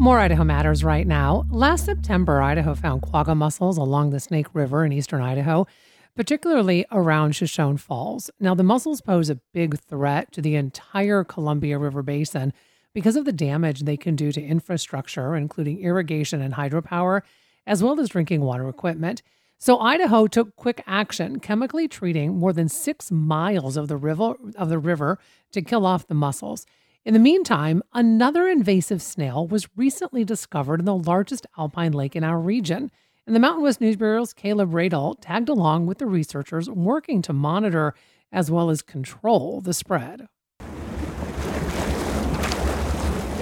More Idaho Matters right now. Last September, Idaho found quagga mussels along the Snake River in eastern Idaho, particularly around Shoshone Falls. Now, the mussels pose a big threat to the entire Columbia River Basin because of the damage they can do to infrastructure, including irrigation and hydropower, as well as drinking water equipment. So Idaho took quick action, chemically treating more than six miles of the river of the river to kill off the mussels. In the meantime, another invasive snail was recently discovered in the largest alpine lake in our region. And the Mountain West News Bureau's Kaleb Roedel tagged along with the researchers working to monitor as well as control the spread.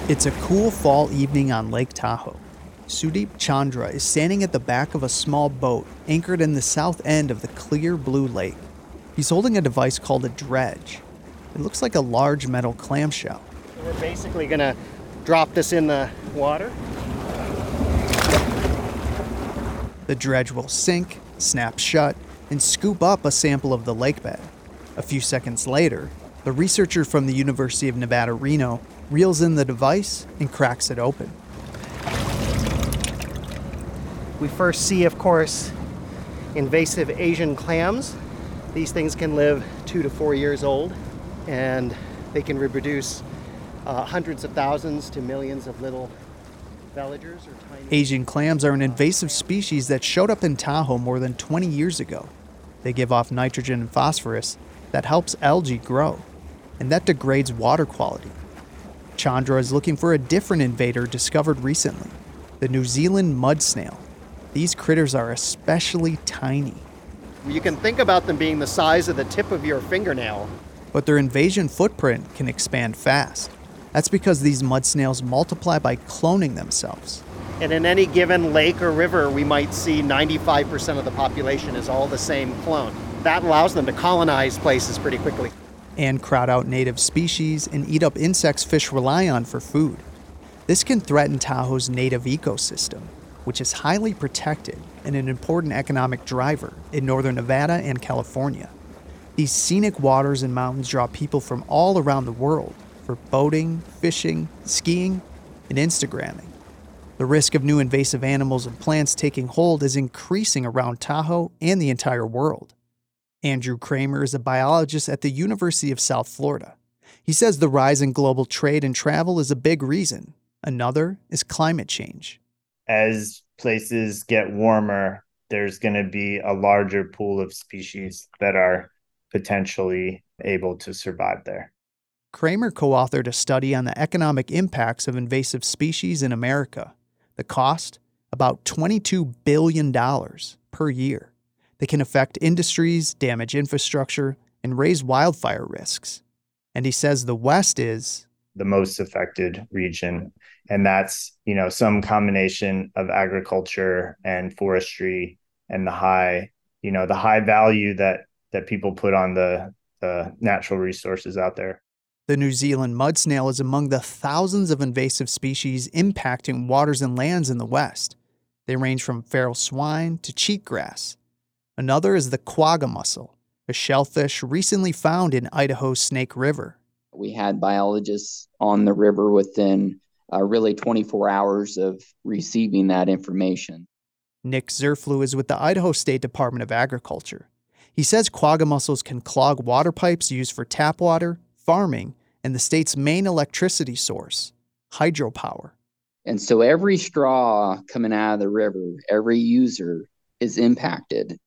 It's a cool fall evening on Lake Tahoe. Sudeep Chandra is standing at the back of a small boat anchored in the south end of the clear blue lake. He's holding a device called a dredge. It looks like a large metal clamshell. We're basically going to drop this in the water. The dredge will sink, snap shut, and scoop up a sample of the lake bed. A few seconds later, the researcher from the University of Nevada, Reno, reels in the device and cracks it open. We first see, of course, invasive Asian clams. These things can live two to four years old, and they can reproduce uh, hundreds of thousands to millions of little veligers or tiny. Asian clams are an invasive species that showed up in Tahoe more than 20 years ago. They give off nitrogen and phosphorus that helps algae grow, and that degrades water quality. Chandra is looking for a different invader discovered recently the New Zealand mud snail. These critters are especially tiny. You can think about them being the size of the tip of your fingernail. But their invasion footprint can expand fast. That's because these mud snails multiply by cloning themselves. And in any given lake or river, we might see 95% of the population is all the same clone. That allows them to colonize places pretty quickly. And crowd out native species and eat up insects fish rely on for food. This can threaten Tahoe's native ecosystem, which is highly protected and an important economic driver in northern Nevada and California. These scenic waters and mountains draw people from all around the world for boating, fishing, skiing, and Instagramming. The risk of new invasive animals and plants taking hold is increasing around Tahoe and the entire world. Andrew Kramer is a biologist at the University of South Florida. He says the rise in global trade and travel is a big reason. Another is climate change. As places get warmer, there's going to be a larger pool of species that are potentially able to survive there. Kramer co authored a study on the economic impacts of invasive species in America. The cost? About $22 billion per year. They can affect industries, damage infrastructure, and raise wildfire risks. And he says the West is the most affected region. And that's, you know, some combination of agriculture and forestry and the high, you know, the high value that that people put on the the natural resources out there. The New Zealand mud snail is among the thousands of invasive species impacting waters and lands in the West. They range from feral swine to cheatgrass. Another is the quagga mussel, a shellfish recently found in Idaho's Snake River. We had biologists on the river within uh, really 24 hours of receiving that information. Nick Zurfluh is with the Idaho State Department of Agriculture. He says quagga mussels can clog water pipes used for tap water, farming, and the state's main electricity source, hydropower. And so every straw coming out of the river, every user is impacted.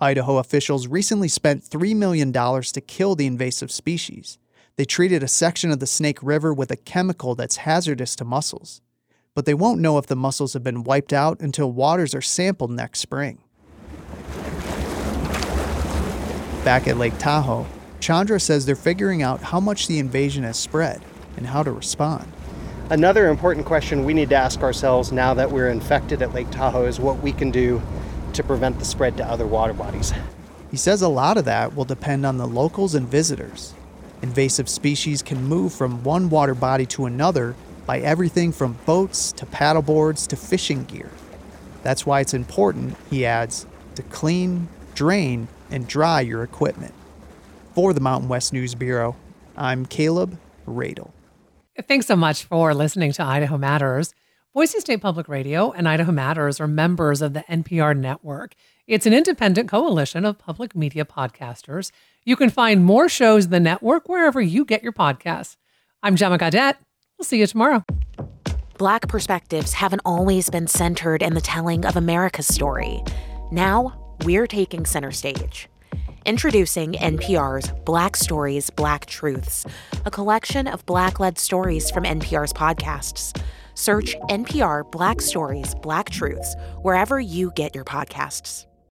Idaho officials recently spent $3 million to kill the invasive species. They treated a section of the Snake River with a chemical that's hazardous to mussels. But they won't know if the mussels have been wiped out until waters are sampled next spring. Back at Lake Tahoe, Chandra says they're figuring out how much the invasion has spread and how to respond. Another important question we need to ask ourselves now that we're infected at Lake Tahoe is what we can do to prevent the spread to other water bodies. He says a lot of that will depend on the locals and visitors. Invasive species can move from one water body to another by everything from boats to paddleboards to fishing gear. That's why it's important, he adds, to clean, drain, and dry your equipment. For the Mountain West News Bureau, I'm Kaleb Roedel. Thanks so much for listening to Idaho Matters. Boise State Public Radio and Idaho Matters are members of the NPR network. It's an independent coalition of public media podcasters. You can find more shows in the network wherever you get your podcasts. I'm Gemma Gaudette. We'll see you tomorrow. Black perspectives haven't always been centered in the telling of America's story. Now, we're taking center stage. Introducing NPR's Black Stories, Black Truths, a collection of Black led stories from NPR's podcasts. Search NPR Black Stories, Black Truths wherever you get your podcasts.